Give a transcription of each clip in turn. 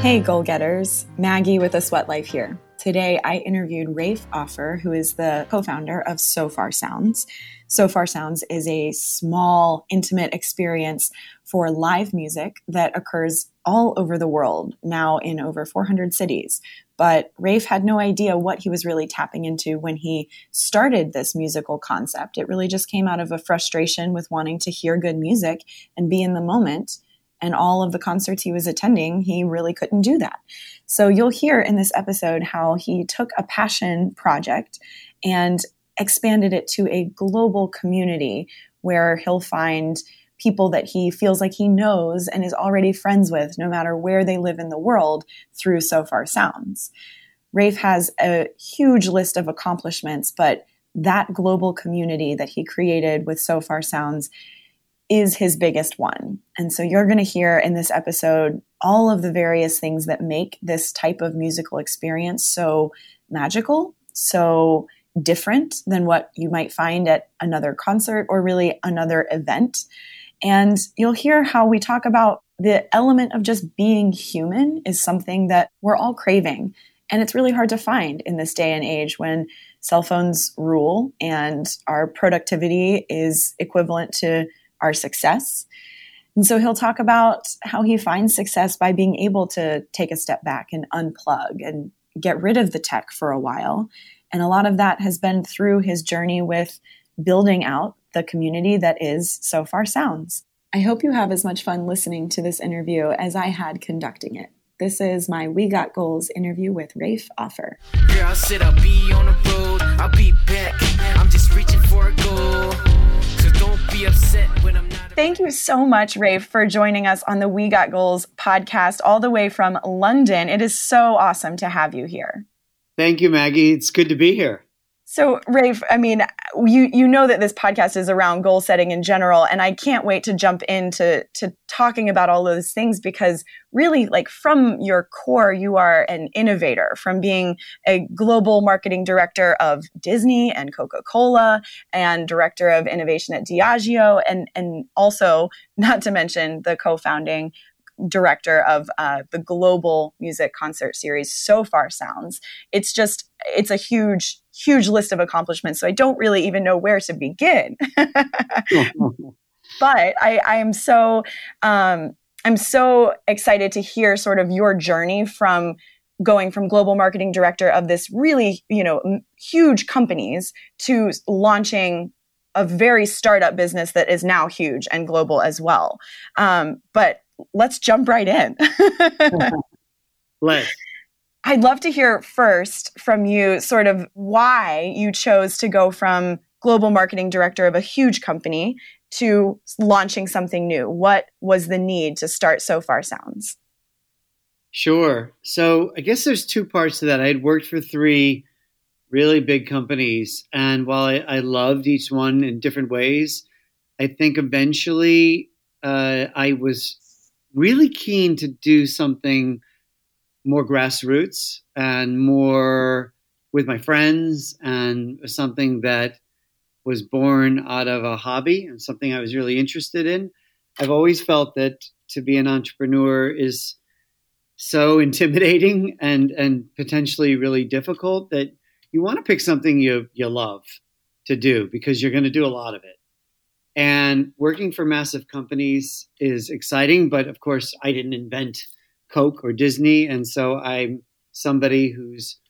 Hey, goal getters. Maggie with a Sweat Life here. Today, I interviewed Rafe Offer, who is the co founder of Sofar Sounds. Sofar Sounds is a small, intimate experience for live music that occurs all over the world, now in over 400 cities. But Rafe had no idea what he was really tapping into when he started this musical concept. It really just came out of a frustration with wanting to hear good music and be in the moment and all of the concerts he was attending, he really couldn't do that. So you'll hear in this episode how he took a passion project and expanded it to a global community where he'll find people that he feels like he knows and is already friends with, no matter where they live in the world, through Sofar Sounds. Rafe has a huge list of accomplishments, but that global community that he created with Sofar Sounds is his biggest one. And so you're going to hear in this episode all of the various things that make this type of musical experience so magical, so different than what you might find at another concert or really another event. And you'll hear how we talk about the element of just being human is something that we're all craving. And it's really hard to find in this day and age when cell phones rule and our productivity is equivalent to our success. And so he'll talk about how he finds success by being able to take a step back and unplug and get rid of the tech for a while. And a lot of that has been through his journey with building out the community that is Sofar Sounds. I hope you have as much fun listening to this interview as I had conducting it. This is my We Got Goals interview with Rafe Offer. Be on the road, I'll be back. I'm just reaching for a goal be upset when I'm not. Thank you so much, Rafe, for joining us on the We Got Goals podcast all the way from London. It is so awesome to have you here. Thank you, Maggie. It's good to be here. So, Rafe, I mean, you you know that this podcast is around goal setting in general, and I can't wait to jump into to talking about all those things because really, like from your core, you are an innovator. From being a global marketing director of Disney and Coca Cola, and director of innovation at Diageo, and and also not to mention the co-founding director of uh, the global music concert series Sofar Sounds it's just it's a huge huge list of accomplishments so i don't really even know where to begin. But i i am so um, i'm so excited to hear sort of your journey from going from global marketing director of this really you know m- huge companies to launching a very startup business that is now huge and global as well. Um, but let's jump right in. let's. I'd love to hear first from you sort of why you chose to go from global marketing director of a huge company to launching something new. What was the need to start Sofar Sounds? Sure. So I guess there's two parts to that. I had worked for three really big companies, and while I, I loved each one in different ways, I think eventually uh, I was really keen to do something more grassroots and more with my friends and something that was born out of a hobby and something I was really interested in. I've always felt that to be an entrepreneur is so intimidating and and potentially really difficult that you want to pick something you you love to do because you're going to do a lot of it. And working for massive companies is exciting, but of course, I didn't invent Coke or Disney. And so I'm somebody who's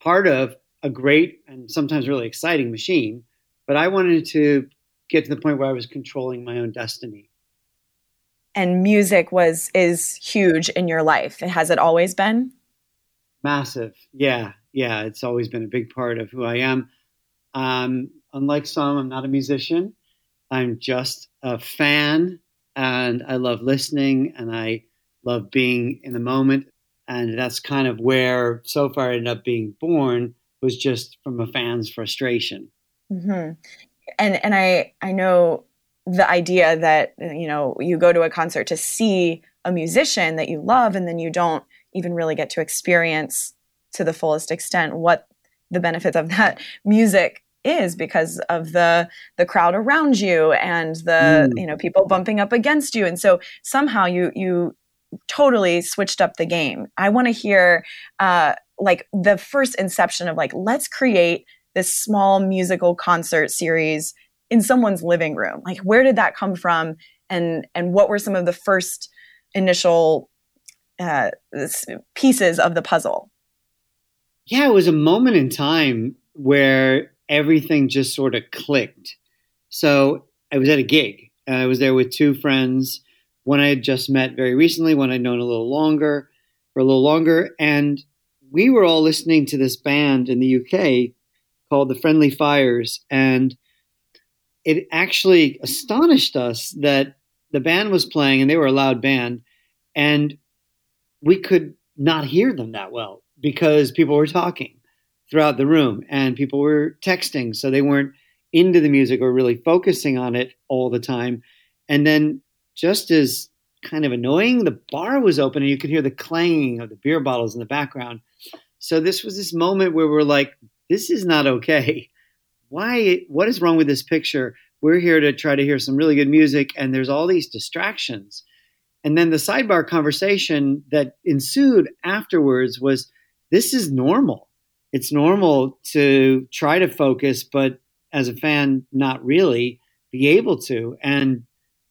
part of a great and sometimes really exciting machine. But I wanted to get to the point where I was controlling my own destiny. And music was is huge in your life. Has it always been? Massive. Yeah. Yeah. It's always been a big part of who I am. Um, unlike some, I'm not a musician. I'm just a fan and I love listening and I love being in the moment. And that's kind of where so far I ended up being born was just from a fan's frustration. Mm-hmm. And and I I know the idea that you know you go to a concert to see a musician that you love and then you don't even really get to experience to the fullest extent what the benefits of that music is because of the the crowd around you and the mm. you know people bumping up against you and so somehow you you totally switched up the game. I want to hear uh, like the first inception of like, let's create this small musical concert series in someone's living room. Like, where did that come from? And, and what were some of the first initial uh, pieces of the puzzle? Yeah, it was a moment in time where everything just sort of clicked. So I was at a gig. I was there with two friends. One I had just met very recently, one I'd known a little longer, for a little longer. And we were all listening to this band in the UK called the Friendly Fires. And it actually astonished us that the band was playing and they were a loud band. And we could not hear them that well because people were talking throughout the room and people were texting. So they weren't into the music or really focusing on it all the time. And then just as kind of annoying, the bar was open and you could hear the clanging of the beer bottles in the background. So this was this moment where we're like, this is not okay. Why what is wrong with this picture? We're here to try to hear some really good music and there's all these distractions. And then the sidebar conversation that ensued afterwards was this is normal. It's normal to try to focus, but as a fan, not really be able to. And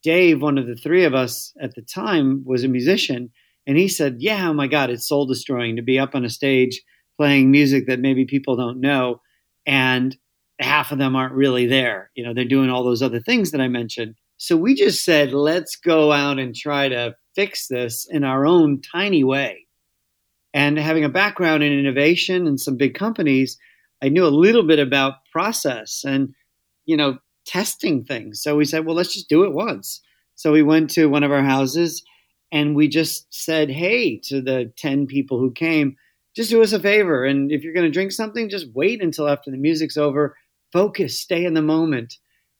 Dave, one of the three of us at the time, was a musician. And he said, Yeah, oh my God, it's soul destroying to be up on a stage playing music that maybe people don't know. And half of them aren't really there. You know, they're doing all those other things that I mentioned. So we just said, let's go out and try to fix this in our own tiny way. And having a background in innovation and some big companies, I knew a little bit about process and, you know, testing things. So we said, well, let's just do it once. So we went to one of our houses and we just said, hey, to the 10 people who came, just do us a favor. And if you're going to drink something, just wait until after the music's over. Focus, stay in the moment,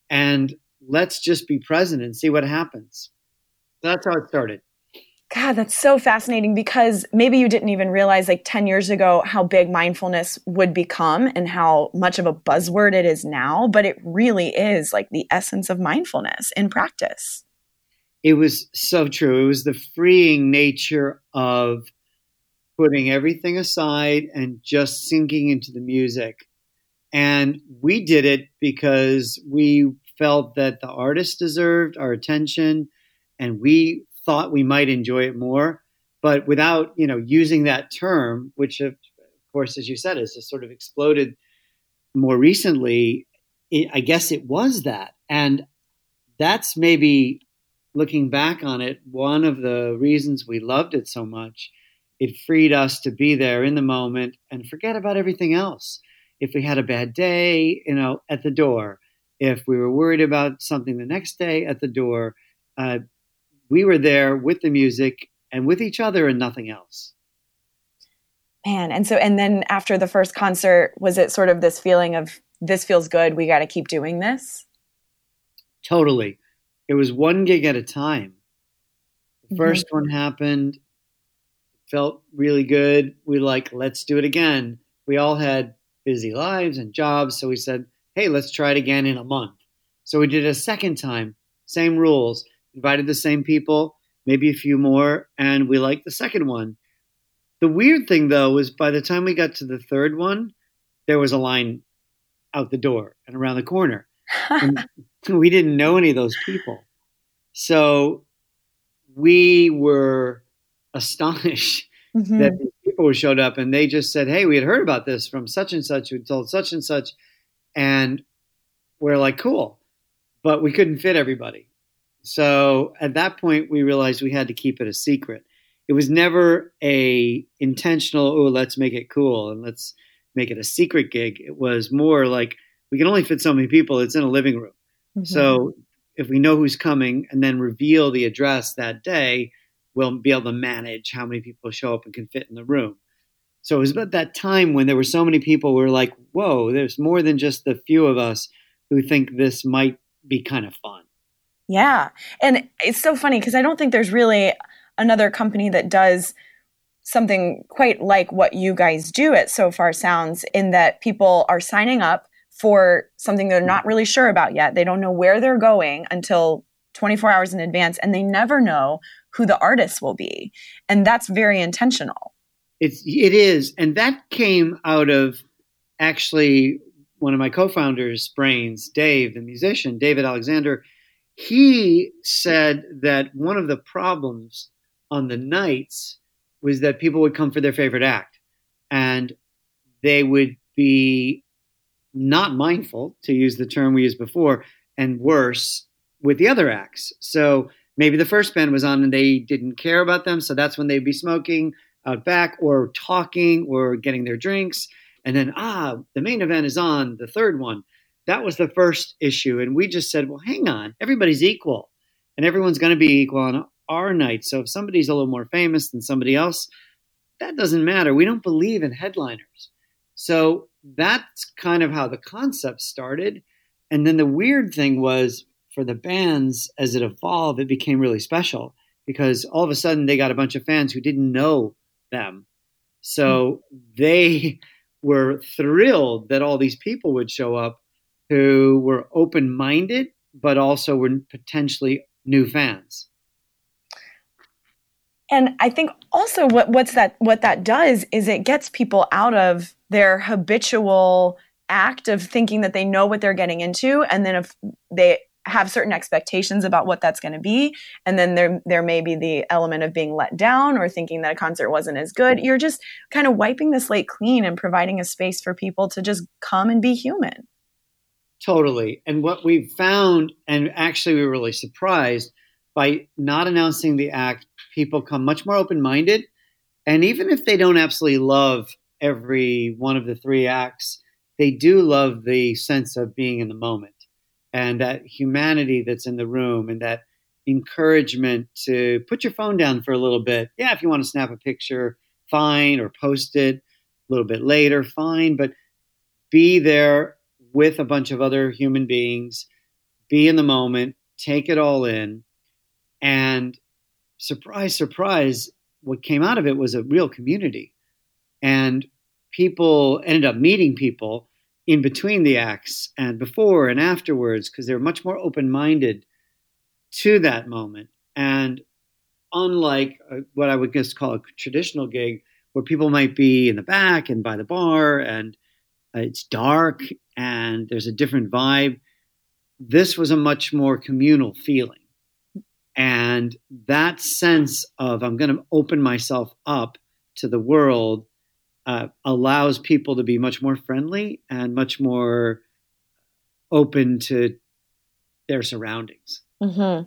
and let's just be present and see what happens. That's how it started. God, that's so fascinating because maybe you didn't even realize like 10 years ago how big mindfulness would become and how much of a buzzword it is now, but it really is like the essence of mindfulness in practice. It was so true. It was the freeing nature of putting everything aside and just sinking into the music. And we did it because we felt that the artist deserved our attention and we thought we might enjoy it more, but without you know using that term, which of course, as you said, has just sort of exploded more recently. It, I guess it was that, and that's maybe looking back on it, one of the reasons we loved it so much. It freed us to be there in the moment and forget about everything else. If we had a bad day, you know, at the door. If we were worried about something the next day, at the door. Uh, we were there with the music and with each other and nothing else. Man, and so and then after the first concert, was it sort of this feeling of this feels good, we got to keep doing this? Totally. It was one gig at a time. The 1st mm-hmm. one happened, felt really good. We like, let's do it again. We all had busy lives and jobs, so we said, "Hey, let's try it again in a month." So we did it a second time, same rules invited the same people, maybe a few more, and we liked the second one. The weird thing, though, was by the time we got to the third one, there was a line out the door and around the corner. and we didn't know any of those people. So we were astonished mm-hmm. that people showed up and they just said, Hey, we had heard about this from such and such who told such and such. And we're like, Cool. But we couldn't fit everybody. So at that point, we realized we had to keep it a secret. It was never a intentional, oh, let's make it cool and let's make it a secret gig. It was more like we can only fit so many people. It's in a living room. Mm-hmm. So if we know who's coming and then reveal the address that day, we'll be able to manage how many people show up and can fit in the room. So it was about that time when there were so many people we were like, whoa, there's more than just the few of us who think this might be kind of fun. Yeah. And it's so funny because I don't think there's really another company that does something quite like what you guys do at Sofar Sounds in that people are signing up for something they're not really sure about yet. They don't know where they're going until 24 hours in advance and they never know who the artists will be. And that's very intentional. It's it is. And that came out of actually one of my co-founders' brains, Dave, the musician, David Alexander, he said that one of the problems on the nights was that people would come for their favorite act and they would be not mindful, to use the term we used before, and worse with the other acts. So maybe the first band was on and they didn't care about them. So that's when they'd be smoking out back or talking or getting their drinks. And then, ah, the main event is on, the third one. That was the first issue. And we just said, well, hang on, everybody's equal and everyone's going to be equal on our night. So if somebody's a little more famous than somebody else, that doesn't matter. We don't believe in headliners. So that's kind of how the concept started. And then the weird thing was for the bands, as it evolved, it became really special because all of a sudden they got a bunch of fans who didn't know them. So mm-hmm. they were thrilled that all these people would show up who were open minded, but also were potentially new fans. And I think also what what's that what that does is it gets people out of their habitual act of thinking that they know what they're getting into and then if they have certain expectations about what that's going to be and then there there may be the element of being let down or thinking that a concert wasn't as good you're just kind of wiping the slate clean and providing a space for people to just come and be human totally. And what we found and actually we were really surprised by not announcing the act people come much more open-minded. And even if they don't absolutely love every one of the three acts they do love the sense of being in the moment. And that humanity that's in the room and that encouragement to put your phone down for a little bit. Yeah, if you want to snap a picture, fine, or post it a little bit later, fine, but be there with a bunch of other human beings, be in the moment, take it all in. And surprise, surprise, what came out of it was a real community. And people ended up meeting people in between the acts and before and afterwards because they're much more open minded to that moment. And unlike uh, what I would just call a traditional gig, where people might be in the back and by the bar and it's dark and there's a different vibe, this was a much more communal feeling. And that sense of I'm going to open myself up to the world uh, allows people to be much more friendly and much more open to their surroundings. Mm-hmm.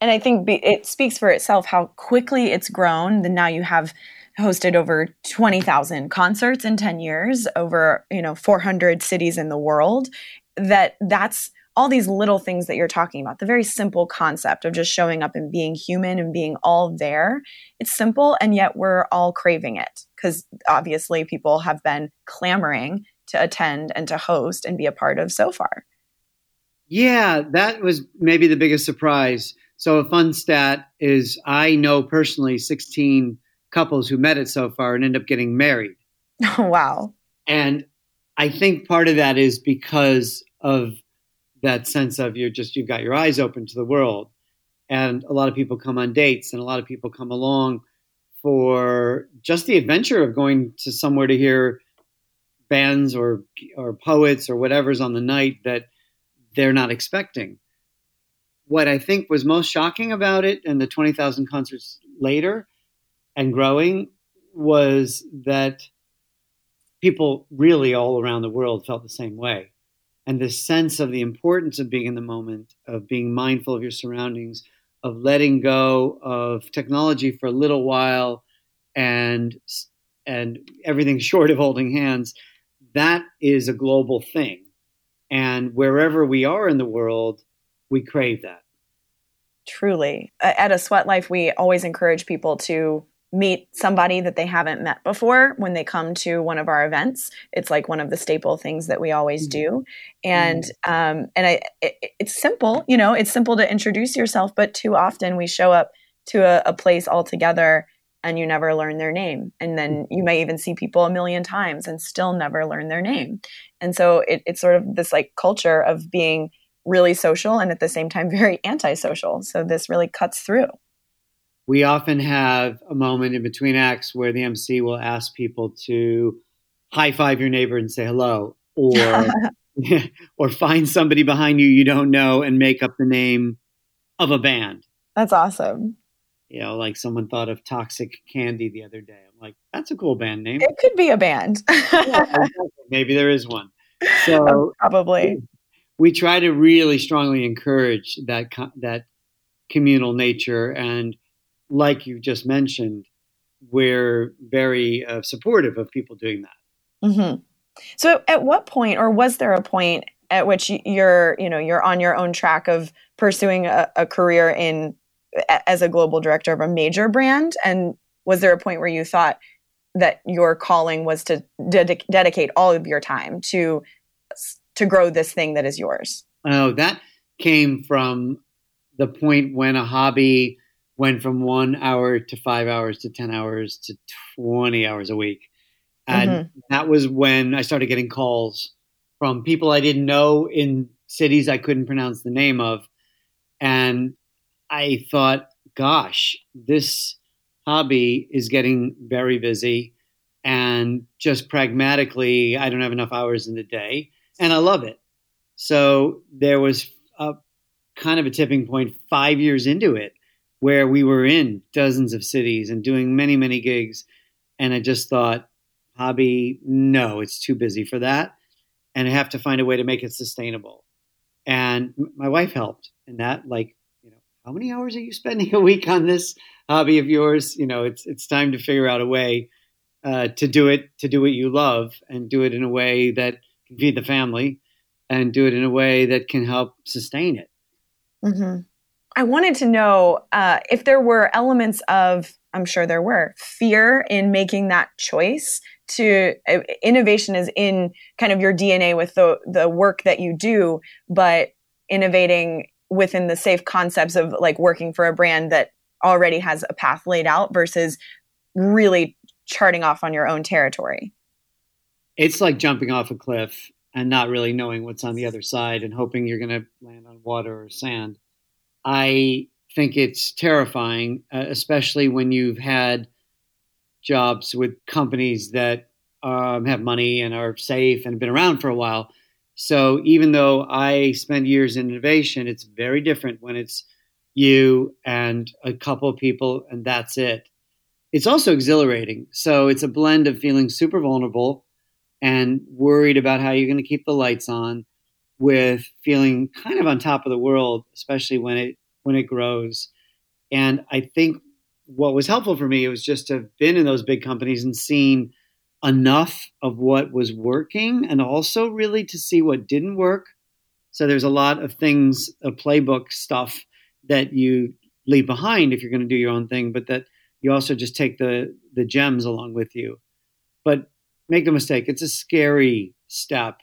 And I think it speaks for itself how quickly it's grown. Then now you have hosted over 20,000 concerts in 10 years over, you know, 400 cities in the world that that's all these little things that you're talking about, the very simple concept of just showing up and being human and being all there. It's simple, and yet we're all craving it because obviously people have been clamoring to attend and to host and be a part of so far. Yeah, that was maybe the biggest surprise. So, a fun stat is I know personally 16 couples who met it so far and end up getting married. Oh, wow. And I think part of that is because of that sense of you're just you've got your eyes open to the world and a lot of people come on dates and a lot of people come along for just the adventure of going to somewhere to hear bands or or poets or whatever's on the night that they're not expecting what i think was most shocking about it and the 20,000 concerts later and growing was that people really all around the world felt the same way. And the sense of the importance of being in the moment, of being mindful of your surroundings, of letting go of technology for a little while, and and everything short of holding hands, that is a global thing, and wherever we are in the world, we crave that. Truly, at a Sweat Life, we always encourage people to meet somebody that they haven't met before when they come to one of our events. It's like one of the staple things that we always mm-hmm. do. And mm-hmm. um, and I, it, it's simple, you know, it's simple to introduce yourself, but too often we show up to a, a place altogether and you never learn their name. And then you may even see people a million times and still never learn their name. And so it, it's sort of this like culture of being really social and at the same time very antisocial. So this really cuts through. We often have a moment in between acts where the MC will ask people to high five your neighbor and say hello, or or find somebody behind you you don't know and make up the name of a band. That's awesome. You know, like someone thought of Toxic Candy the other day. I'm like, that's a cool band name. It could be a band. yeah, maybe there is one. So oh, probably we try to really strongly encourage that that communal nature and like you just mentioned we're very uh, supportive of people doing that mm-hmm. so at what point or was there a point at which you're you know you're on your own track of pursuing a, a career in as a global director of a major brand and was there a point where you thought that your calling was to ded- dedicate all of your time to to grow this thing that is yours? Oh, that came from the point when a hobby went from one hour to five hours to 10 hours to 20 hours a week. And mm-hmm. that was when I started getting calls from people I didn't know in cities I couldn't pronounce the name of. And I thought, gosh, this hobby is getting very busy. And just pragmatically, I don't have enough hours in the day and I love it. So there was a kind of a tipping point five years into it where we were in dozens of cities and doing many, many gigs. And I just thought, hobby, no, it's too busy for that. And I have to find a way to make it sustainable. And my wife helped in that. Like, you know, how many hours are you spending a week on this hobby of yours? You know, it's it's time to figure out a way uh, to do it to do what you love and do it in a way that can feed the family and do it in a way that can help sustain it. Mm-hmm. I wanted to know uh, if there were elements of, I'm sure there were, fear in making that choice to uh, innovation is in kind of your DNA with the the work that you do, but innovating within the safe concepts of like working for a brand that already has a path laid out versus really charting off on your own territory it's like jumping off a cliff and not really knowing what's on the other side and hoping you're going to land on water or sand. I think it's terrifying, uh, especially when you've had jobs with companies that um, have money and are safe and have been around for a while. So even though I spend years in innovation, it's very different when it's you and a couple of people and that's it. It's also exhilarating. So it's a blend of feeling super vulnerable and worried about how you're going to keep the lights on with feeling kind of on top of the world especially when it when it grows. And i think what was helpful for me was just to have been in those big companies and seen enough of what was working and also really to see what didn't work. So there's a lot of things a playbook stuff that you leave behind if you're going to do your own thing but that you also just take the the gems along with you. But make no mistake, it's a scary step.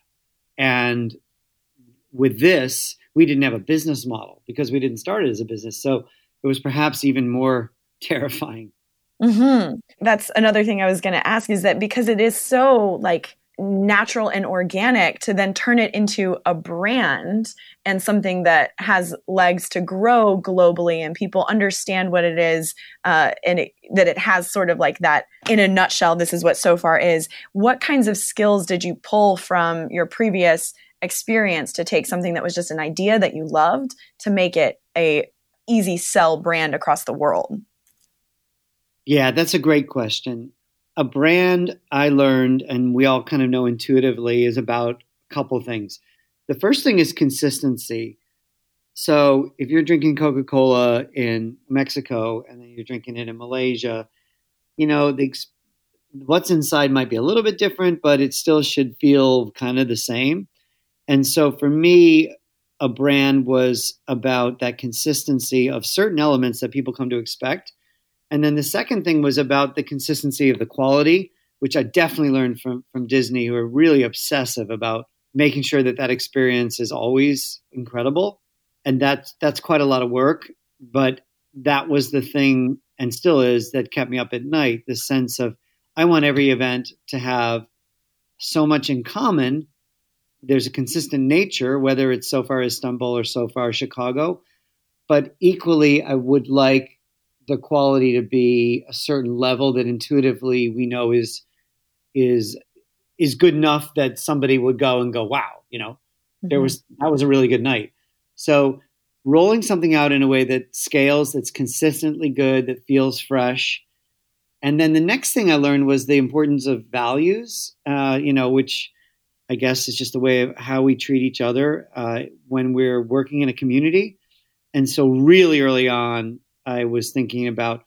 And with this, we didn't have a business model because we didn't start it as a business. So it was perhaps even more terrifying. Mm-hmm. That's another thing I was going to ask is that because it is so like natural and organic to then turn it into a brand and something that has legs to grow globally and people understand what it is uh, and it, that it has sort of like that in a nutshell this is what so far is what kinds of skills did you pull from your previous experience to take something that was just an idea that you loved to make it a easy sell brand across the world yeah that's a great question a brand I learned, and we all kind of know intuitively, is about a couple things. The first thing is consistency. So if you're drinking Coca Cola in Mexico and then you're drinking it in Malaysia, you know, the, what's inside might be a little bit different, but it still should feel kind of the same. And so for me, a brand was about that consistency of certain elements that people come to expect and then the second thing was about the consistency of the quality, which I definitely learned from from Disney, who are really obsessive about making sure that that experience is always incredible. And that's that's quite a lot of work, but that was the thing and still is that kept me up at night, the sense of I want every event to have so much in common. There's a consistent nature, whether it's Sofar Istanbul or Sofar Chicago, but equally I would like the quality to be a certain level that intuitively we know is is is good enough that somebody would go and go, wow, you know, mm-hmm. there was that was a really good night. So rolling something out in a way that scales, that's consistently good, that feels fresh. And then the next thing I learned was the importance of values, uh, you know, which I guess it's just the way of how we treat each other uh, when we're working in a community. And so, really early on, I was thinking about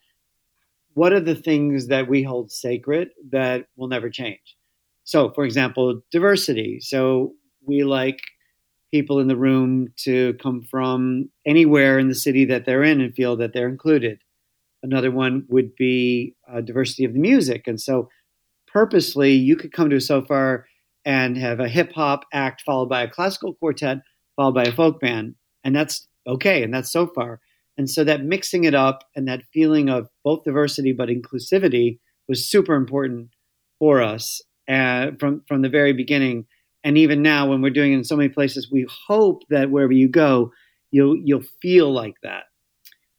what are the things that we hold sacred that will never change. So, for example, diversity. So, we like people in the room to come from anywhere in the city that they're in and feel that they're included. Another one would be uh, diversity of the music. And so, purposely, you could come to a Sofar and have a hip hop act followed by a classical quartet, followed by a folk band. And that's okay. And that's so far. And so, that mixing it up and that feeling of both diversity but inclusivity was super important for us uh, from, from the very beginning and even now when we're doing it in so many places we hope that wherever you go you'll you'll feel like that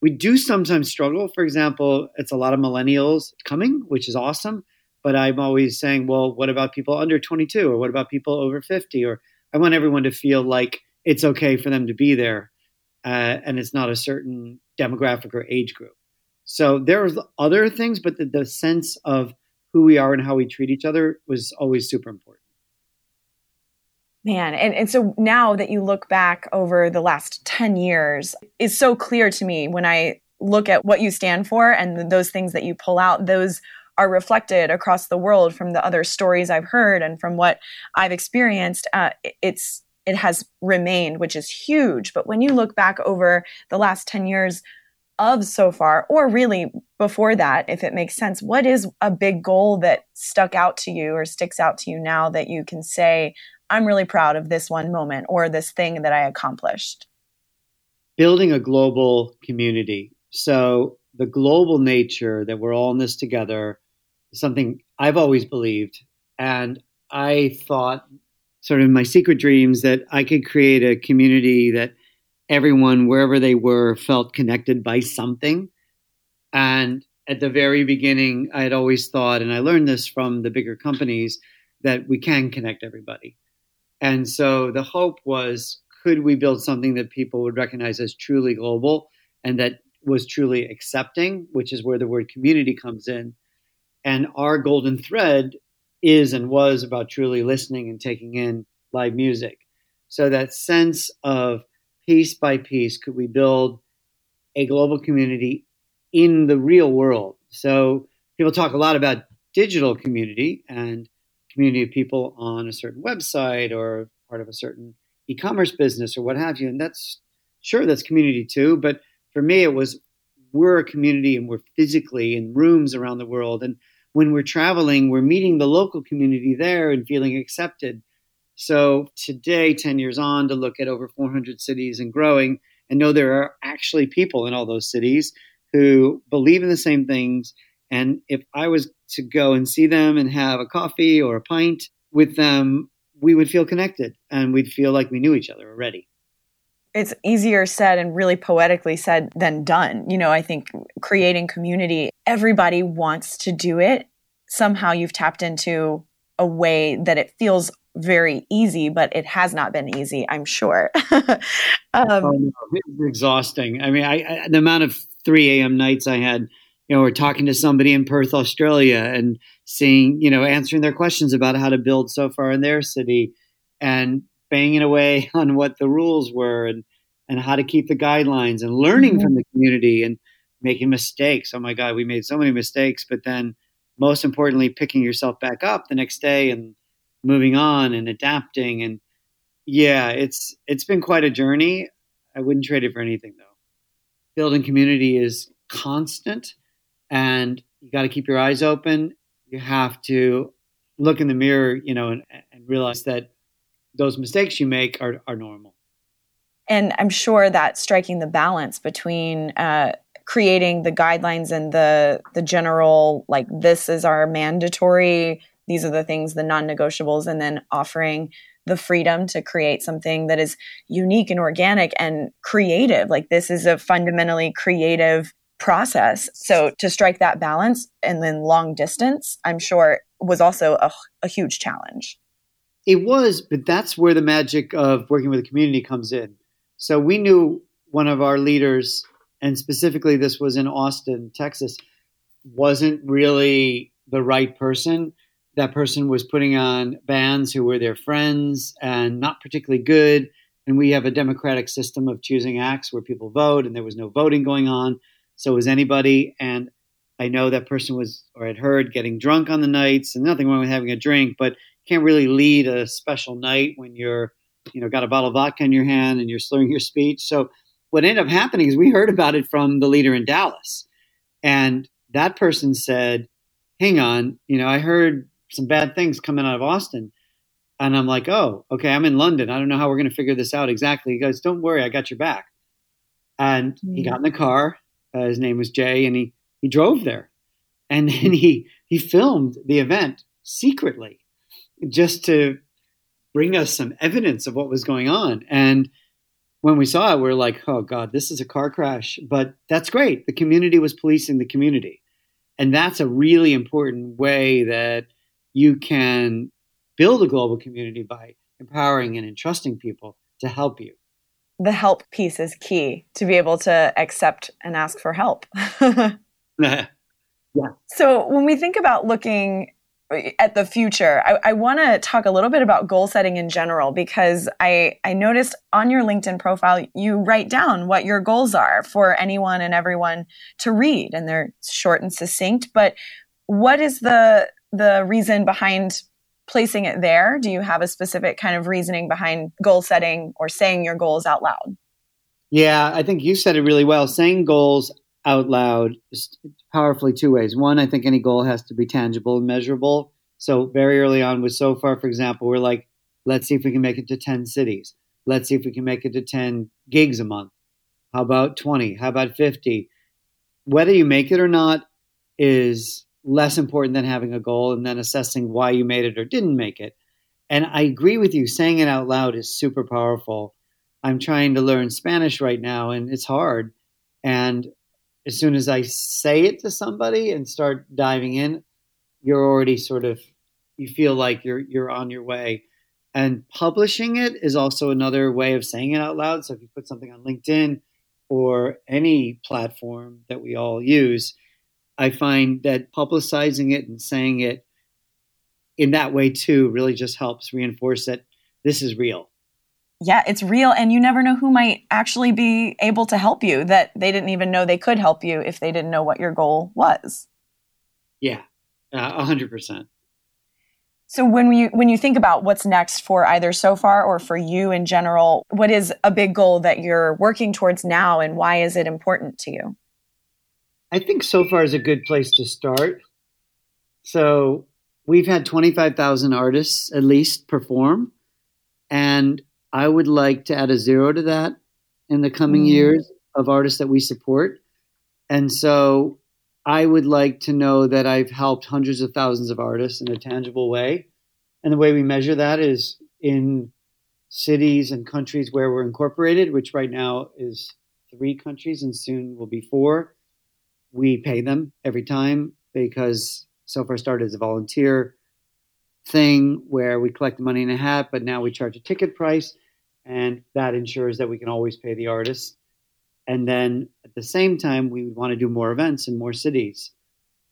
we do sometimes struggle for example it's a lot of millennials coming which is awesome but i'm always saying well what about people under 22 or what about people over 50 or i want everyone to feel like it's okay for them to be there uh, and it's not a certain demographic or age group. So there's other things but the, the sense of who we are and how we treat each other was always super important. Man, and, and so now that you look back over the last 10 years, it's so clear to me when I look at what you stand for and those things that you pull out, those are reflected across the world from the other stories I've heard and from what I've experienced. Uh, it's it has remained, which is huge. But when you look back over the last 10 years of so far, or really before that, if it makes sense, what is a big goal that stuck out to you or sticks out to you now that you can say, I'm really proud of this one moment or this thing that I accomplished? Building a global community. So, the global nature that we're all in this together something I've always believed. And I thought, sort of in my secret dreams, that I could create a community that everyone, wherever they were, felt connected by something. And at the very beginning, I had always thought, and I learned this from the bigger companies, that we can connect everybody. And so the hope was could we build something that people would recognize as truly global and that was truly accepting, which is where the word community comes in. And our golden thread is and was about truly listening and taking in live music. So that sense of piece by piece, could we build a global community in the real world? So people talk a lot about digital community and community of people on a certain website or part of a certain e-commerce business or what have you. And that's sure that's community too. But for me, it was we're a community and we're physically in rooms around the world. And when we're traveling, we're meeting the local community there and feeling accepted. So today, 10 years on, to look at over 400 cities and growing and know there are actually people in all those cities who believe in the same things. And if I was to go and see them and have a coffee or a pint with them, we would feel connected and we'd feel like we knew each other already. It's easier said and really poetically said than done. You know, I think creating community, everybody wants to do it. Somehow you've tapped into a way that it feels very easy, but it has not been easy, I'm sure. um, oh, no, it's exhausting. I mean, I, I, the amount of 3 a.m. nights I had you know, we're talking to somebody in Perth, Australia, and seeing, you know, answering their questions about how to build so far in their city, and banging away on what the rules were and and how to keep the guidelines, and learning mm-hmm. from the community and making mistakes. Oh my God, we made so many mistakes, but then most importantly, picking yourself back up the next day and moving on and adapting. And yeah, it's it's been quite a journey. I wouldn't trade it for anything though. Building community is constant and you got to keep your eyes open. You have to look in the mirror, you know, and, and realize that those mistakes you make are, are normal. And I'm sure that striking the balance between uh, creating the guidelines and the the general like this is our mandatory, these are the things, the non-negotiables, and then offering the freedom to create something that is unique and organic and creative. Like this is a fundamentally creative process. So to strike that balance and then long distance, I'm sure was also a, a huge challenge. It was, but that's where the magic of working with the community comes in. So we knew one of our leaders, and specifically this was in Austin, Texas, wasn't really the right person. That person was putting on bands who were their friends and not particularly good. And we have a democratic system of choosing acts where people vote, and there was no voting going on. So was anybody. And I know that person was, or had heard, getting drunk on the nights, and nothing wrong with having a drink, but can't really lead a special night when you're, you know, got a bottle of vodka in your hand and you're slurring your speech. So what ended up happening is we heard about it from the leader in Dallas, and that person said, "Hang on, you know, I heard some bad things coming out of Austin." And I'm like, oh, okay, I'm in London. I don't know how we're going to figure this out exactly. He goes, don't worry, I got your back. And mm-hmm. he got in the car. Uh, his name was Jay, and he he drove there, and then he he filmed the event secretly, just to bring us some evidence of what was going on. And when we saw it, we are like, oh God, this is a car crash. But that's great. The community was policing the community. And that's a really important way that you can build a global community by empowering and entrusting people to help you. The help piece is key to be able to accept and ask for help. yeah. So when we think about looking at the future, I, I want to talk a little bit about goal setting in general because I, I noticed on your LinkedIn profile, you write down what your goals are for anyone and everyone to read, and they're short and succinct. But what is the the reason behind placing it there? Do you have a specific kind of reasoning behind goal setting or saying your goals out loud? Yeah, I think you said it really well. Saying goals out loud powerfully two ways. One, I think any goal has to be tangible and measurable. So very early on with so far, for example, we're like, let's see if we can make it to 10 cities. Let's see if we can make it to 10 gigs a month. How about 20? How about 50? Whether you make it or not is less important than having a goal and then assessing why you made it or didn't make it. And I agree with you, saying it out loud is super powerful. I'm trying to learn Spanish right now and it's hard. And as soon as I say it to somebody and start diving in, you're already sort of you feel like you're you're on your way. And publishing it is also another way of saying it out loud. So if you put something on LinkedIn or any platform that we all use, I find that publicizing it and saying it in that way too really just helps reinforce that this is real. Yeah, it's real. And you never know who might actually be able to help you that they didn't even know they could help you if they didn't know what your goal was. Yeah, uh, a hundred percent. So when you when you think about what's next for either so far or for you in general, what is a big goal that you're working towards now and why is it important to you? I think so far is a good place to start. So we've had 25,000 artists at least perform, and I would like to add a zero to that in the coming mm. years of artists that we support. And so I would like to know that I've helped hundreds of thousands of artists in a tangible way. And the way we measure that is in cities and countries where we're incorporated, which right now is three countries and soon will be four we pay them every time because so far started as a volunteer thing where we collect the money in a hat, but now we charge a ticket price, and that ensures that we can always pay the artists. And then at the same time, we want to do more events in more cities.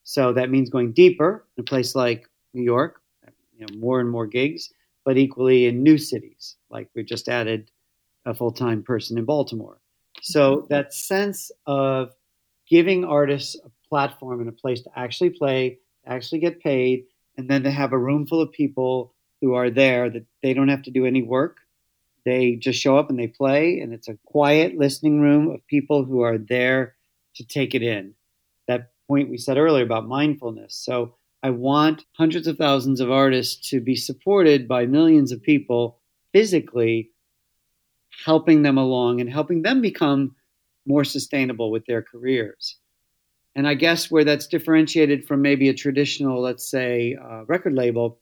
So that means going deeper in a place like New York, you know, more and more gigs, but equally in new cities. Like we just added a full time person in Baltimore. So mm-hmm. that sense of giving artists a platform and a place to actually play, actually get paid, and then to have a room full of people who are there that they don't have to do any work. They just show up and they play, and it's a quiet listening room of people who are there to take it in. That point we said earlier about mindfulness. So I want hundreds of thousands of artists to be supported by millions of people physically, helping them along and helping them become more sustainable with their careers. And I guess where that's differentiated from maybe a traditional, let's say, uh, record label,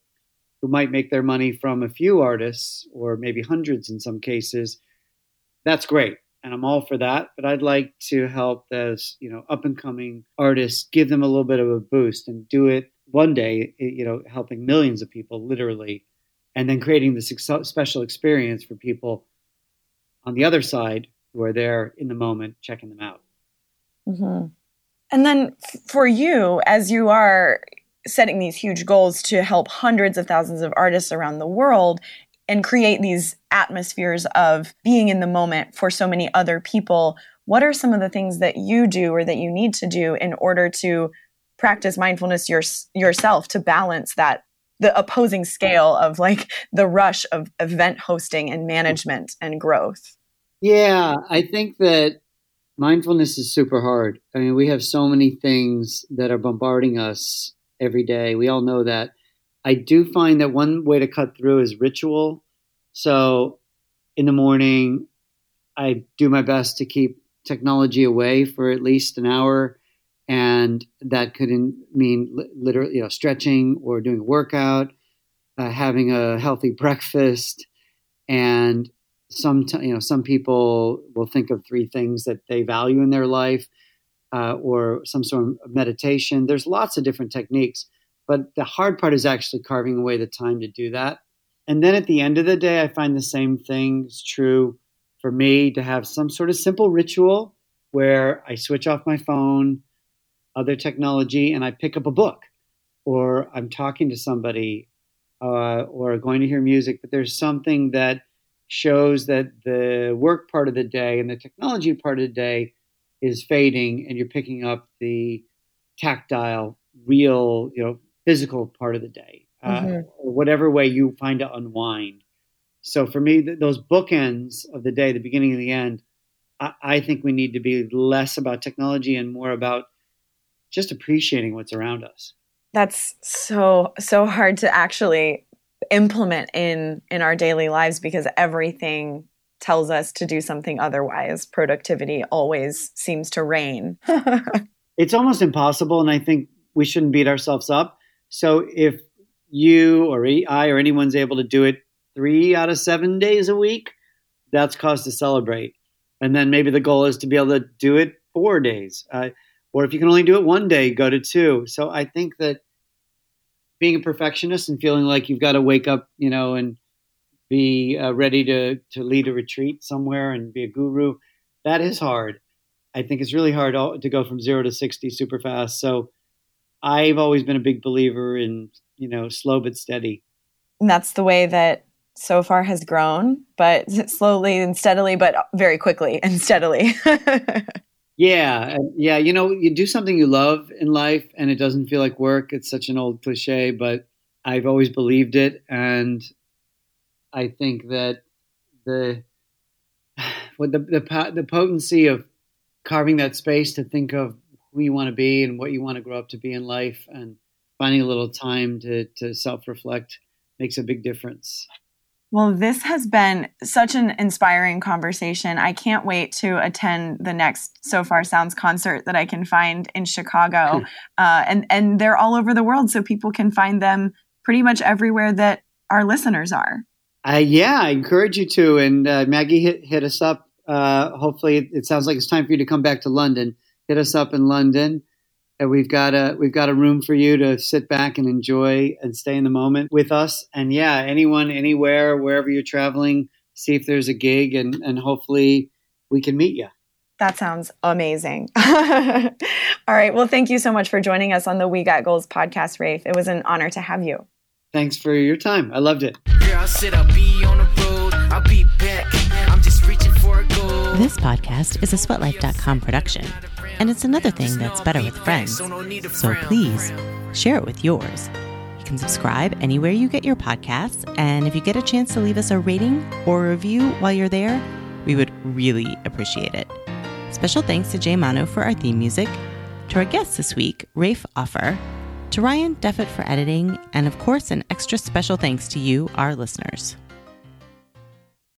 who might make their money from a few artists or maybe hundreds in some cases, that's great. and I'm all for that. But I'd like to help those, you know, up and coming artists, give them a little bit of a boost and do it one day, you know, helping millions of people literally, and then creating this special experience for people on the other side who are there in the moment checking them out. Mm-hmm. And then for you, as you are setting these huge goals to help hundreds of thousands of artists around the world and create these atmospheres of being in the moment for so many other people, what are some of the things that you do or that you need to do in order to practice mindfulness your, yourself to balance that the opposing scale of like the rush of event hosting and management and growth? Yeah, I think that mindfulness is super hard. I mean, we have so many things that are bombarding us every day. We all know that. I do find that one way to cut through is ritual. So in the morning, I do my best to keep technology away for at least an hour. And that could mean literally, you know, stretching or doing a workout, uh, having a healthy breakfast, and some you know some people will think of three things that they value in their life uh, or some sort of meditation. There's lots of different techniques but the hard part is actually carving away the time to do that. And then at the end of the day i find the same thing is true for me to have some sort of simple ritual where i switch off my phone other technology and i pick up a book or i'm talking to somebody uh, or going to hear music. But there's something that shows that the work part of the day and the technology part of the day is fading and you're picking up the tactile real you know physical part of the day uh, mm-hmm. or whatever way you find to unwind so for me th- those bookends of the day the beginning and the end I-, I think we need to be less about technology and more about just appreciating what's around us that's so so hard to actually implement in in our daily lives because everything tells us to do something otherwise. Productivity always seems to reign. It's almost impossible and i think we shouldn't beat ourselves up. So if you or i or anyone's able to do it three out of seven days a week that's cause to celebrate. And then maybe the goal is to be able to do it four days. Uh, or if you can only do it one day go to two. So i think that being a perfectionist and feeling like you've got to wake up, you know, and be uh, ready to to lead a retreat somewhere and be a guru, that is hard. I think it's really hard to go from zero to sixty super fast. So I've always been a big believer in you know slow but steady. And that's the way that Sofar has grown, but slowly and steadily, but very quickly and steadily. Yeah, yeah. You know, you do something you love in life, and it doesn't feel like work. It's such an old cliche, but I've always believed it, and I think that the what the the the potency of carving that space to think of who you want to be and what you want to grow up to be in life, and finding a little time to to self reflect makes a big difference. Well, this has been such an inspiring conversation. I can't wait to attend the next Sofar Sounds concert that I can find in Chicago. uh, and, and they're all over the world, so people can find them pretty much everywhere that our listeners are. Uh, yeah, I encourage you to. And uh, Maggie hit, hit us up. Uh, hopefully, it, it sounds like it's time for you to come back to London. Hit us up in London and we've got a we've got a room for you to sit back and enjoy and stay in the moment with us. And yeah, anyone, anywhere, wherever you're traveling, see if there's a gig, and and hopefully we can meet you. That sounds amazing. All right. Well, thank you so much for joining us on the We Got Goals podcast, Rafe. It was an honor to have you. Thanks for your time. I loved it. This podcast is a sweatlife.com production, and it's another thing that's better with friends. So please share it with yours. You can subscribe anywhere you get your podcasts, and if you get a chance to leave us a rating or a review while you're there, we would really appreciate it. Special thanks to Jay Mano for our theme music, to our guests this week, Rafe Offer, to Ryan Deffett for editing, and of course, an extra special thanks to you, our listeners.